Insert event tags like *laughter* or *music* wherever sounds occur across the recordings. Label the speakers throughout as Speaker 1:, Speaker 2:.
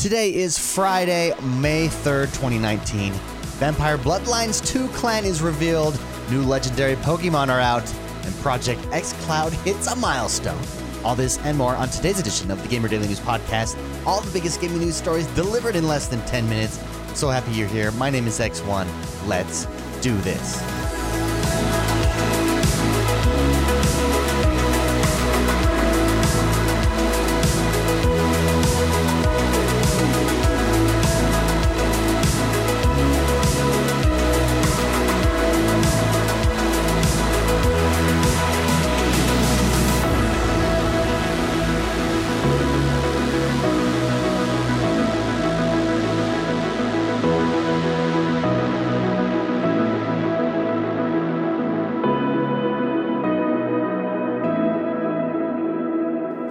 Speaker 1: Today is Friday, May 3rd, 2019. Vampire Bloodlines 2 clan is revealed, new legendary Pokemon are out, and Project X Cloud hits a milestone. All this and more on today's edition of the Gamer Daily News Podcast. All the biggest gaming news stories delivered in less than 10 minutes. So happy you're here. My name is X1. Let's do this.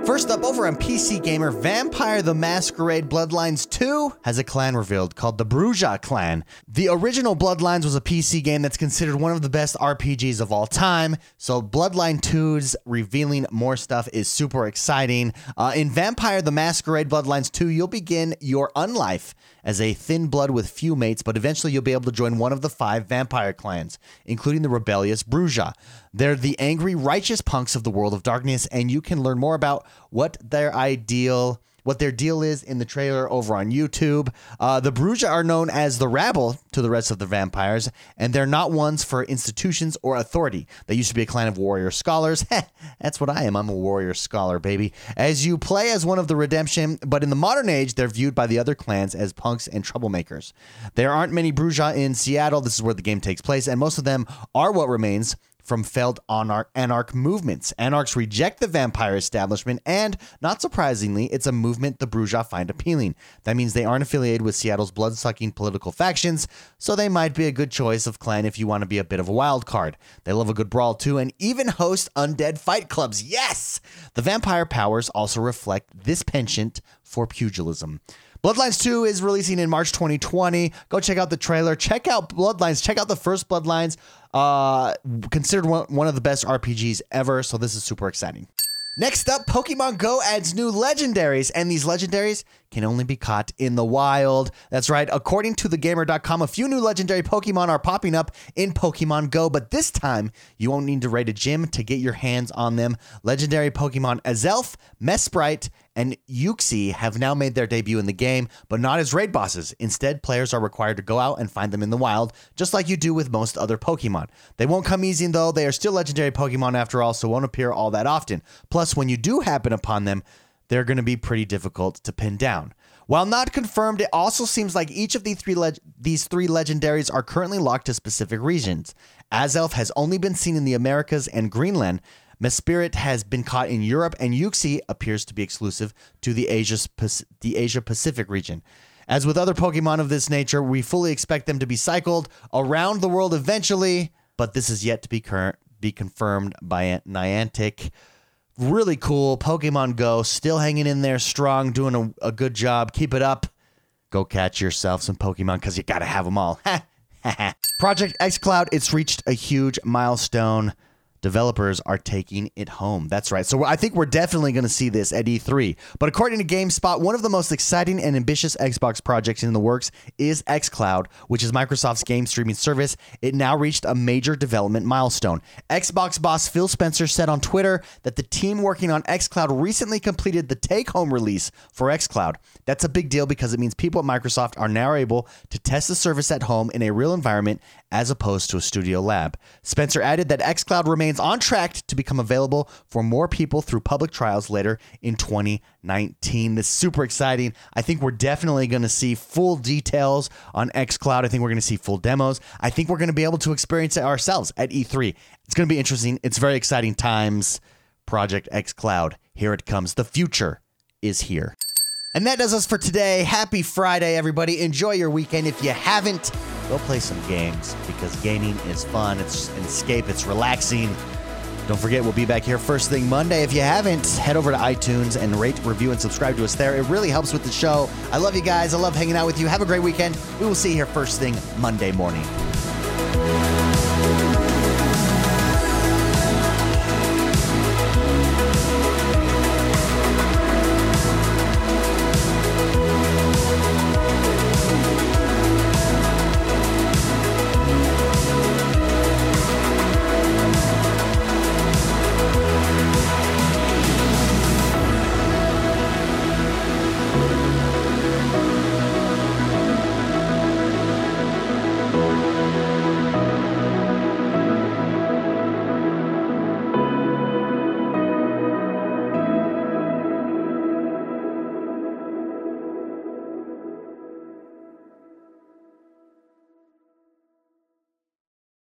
Speaker 1: First up, over on PC Gamer, Vampire the Masquerade Bloodlines 2 has a clan revealed called the Brujah Clan. The original Bloodlines was a PC game that's considered one of the best RPGs of all time, so Bloodline 2's revealing more stuff is super exciting. Uh, in Vampire the Masquerade Bloodlines 2, you'll begin your unlife as a thin blood with few mates, but eventually you'll be able to join one of the five vampire clans, including the rebellious Brujah. They're the angry, righteous punks of the world of darkness, and you can learn more about what their ideal what their deal is in the trailer over on YouTube. Uh, the Brujah are known as the rabble to the rest of the vampires, and they're not ones for institutions or authority. They used to be a clan of warrior scholars. *laughs* That's what I am. I'm a warrior scholar, baby. As you play as one of the redemption, but in the modern age, they're viewed by the other clans as punks and troublemakers. There aren't many Brujah in Seattle. This is where the game takes place, and most of them are what remains from failed anarch, movements. Anarchs reject the vampire establishment, and not surprisingly, it's a movement the Brujah find appealing. That means they aren't affiliated with Seattle's blood sucking political factions, so they might be a good choice of clan if you want to be a bit of a wild card. They love a good brawl too, and even host undead fight clubs. Yes! The vampire powers also reflect this penchant for pugilism. Bloodlines 2 is releasing in March 2020. Go check out the trailer. Check out Bloodlines. Check out the first Bloodlines. Uh, considered one, one of the best RPGs ever. So this is super exciting. Next up, Pokemon Go adds new legendaries, and these legendaries can only be caught in the wild. That's right. According to thegamer.com, a few new legendary Pokemon are popping up in Pokemon Go, but this time you won't need to raid a gym to get your hands on them. Legendary Pokemon Azelf, Mesprit, and Uxie have now made their debut in the game, but not as raid bosses. Instead, players are required to go out and find them in the wild, just like you do with most other Pokemon. They won't come easy though, they are still legendary Pokemon after all, so won't appear all that often. Plus, when you do happen upon them, they're going to be pretty difficult to pin down. While not confirmed, it also seems like each of these three these three legendaries are currently locked to specific regions. Azelf has only been seen in the Americas and Greenland. Mesprit has been caught in Europe, and Uxie appears to be exclusive to the Asia the Asia Pacific region. As with other Pokemon of this nature, we fully expect them to be cycled around the world eventually, but this is yet to be current be confirmed by Niantic really cool. Pokemon Go still hanging in there strong, doing a, a good job. Keep it up. Go catch yourself some Pokemon because you got to have them all. *laughs* Project xCloud, it's reached a huge milestone developers are taking it home. That's right. So I think we're definitely going to see this at E3. But according to GameSpot, one of the most exciting and ambitious Xbox projects in the works is xCloud, which is Microsoft's game streaming service. It now reached a major development milestone. Xbox boss Phil Spencer said on Twitter that the team working on xCloud recently completed the take-home release for xCloud. That's a big deal because it means people at Microsoft are now able to test the service at home in a real environment as opposed to a studio lab. Spencer added that xCloud remains on track to become available for more people through public trials later in 2019. This is super exciting. I think we're definitely going to see full details on xCloud. I think we're going to see full demos. I think we're going to be able to experience it ourselves at E3. It's going to be interesting. It's very exciting times. Project xCloud, here it comes. The future is here. And that does us for today. Happy Friday, everybody. Enjoy your weekend. If you haven't, go play some games because gaming is fun. It's an escape, it's relaxing. Don't forget, we'll be back here first thing Monday. If you haven't, head over to iTunes and rate, review, and subscribe to us there. It really helps with the show. I love you guys. I love hanging out with you. Have a great weekend. We will see you here first thing Monday morning.